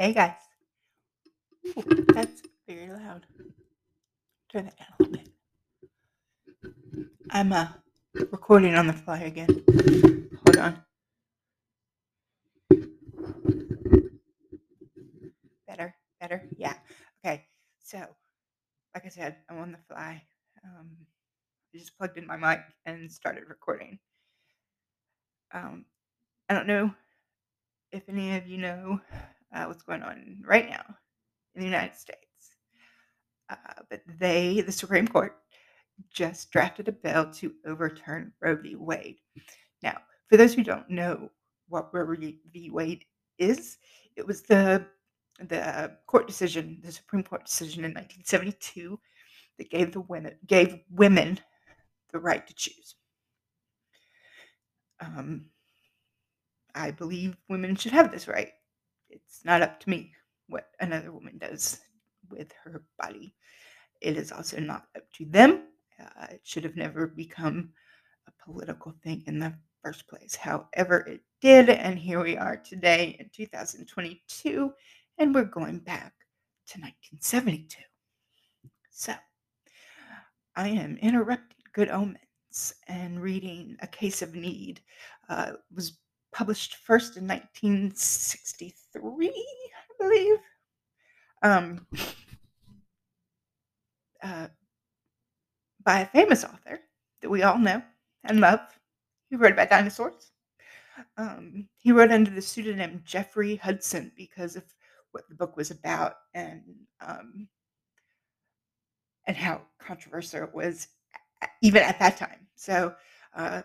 Hey guys. Ooh, that's very loud. Turn that down a little bit. I'm uh recording on the fly again. Hold on. Better, better. Yeah. Okay. So, like I said, I'm on the fly. Um, I just plugged in my mic and started recording. Um, I don't know if any of you know uh, what's going on right now in the United States. Uh, but they, the Supreme Court, just drafted a bill to overturn Roe v. Wade. Now, for those who don't know what Roe v. Wade is, it was the the court decision, the Supreme Court decision in 1972 that gave the women gave women the right to choose. Um, I believe women should have this right. It's not up to me what another woman does with her body. It is also not up to them. Uh, it should have never become a political thing in the first place. However, it did, and here we are today in 2022, and we're going back to 1972. So, I am interrupting Good Omens and reading A Case of Need. Uh, was published first in 1963, I believe. Um, uh, by a famous author that we all know and love. He wrote about dinosaurs. Um, he wrote under the pseudonym Jeffrey Hudson because of what the book was about and um, and how controversial it was even at that time. So uh,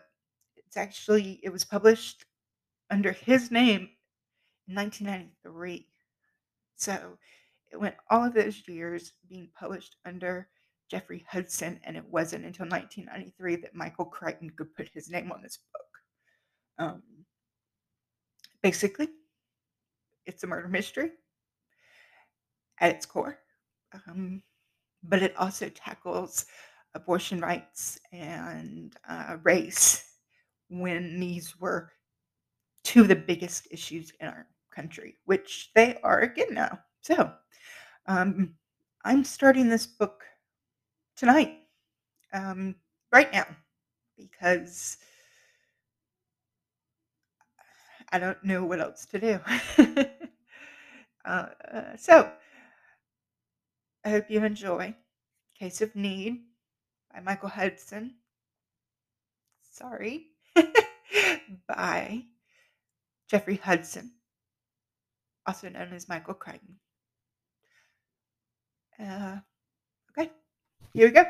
it's actually it was published under his name in 1993. So it went all of those years being published under Jeffrey Hudson, and it wasn't until 1993 that Michael Crichton could put his name on this book. Um, basically, it's a murder mystery at its core, um, but it also tackles abortion rights and uh, race when these were two of the biggest issues in our country, which they are again now. So, um, I'm starting this book tonight, um, right now, because I don't know what else to do. uh, so, I hope you enjoy Case of Need by Michael Hudson. Sorry. by Jeffrey Hudson, also known as Michael Crichton. Uh, okay, here we go.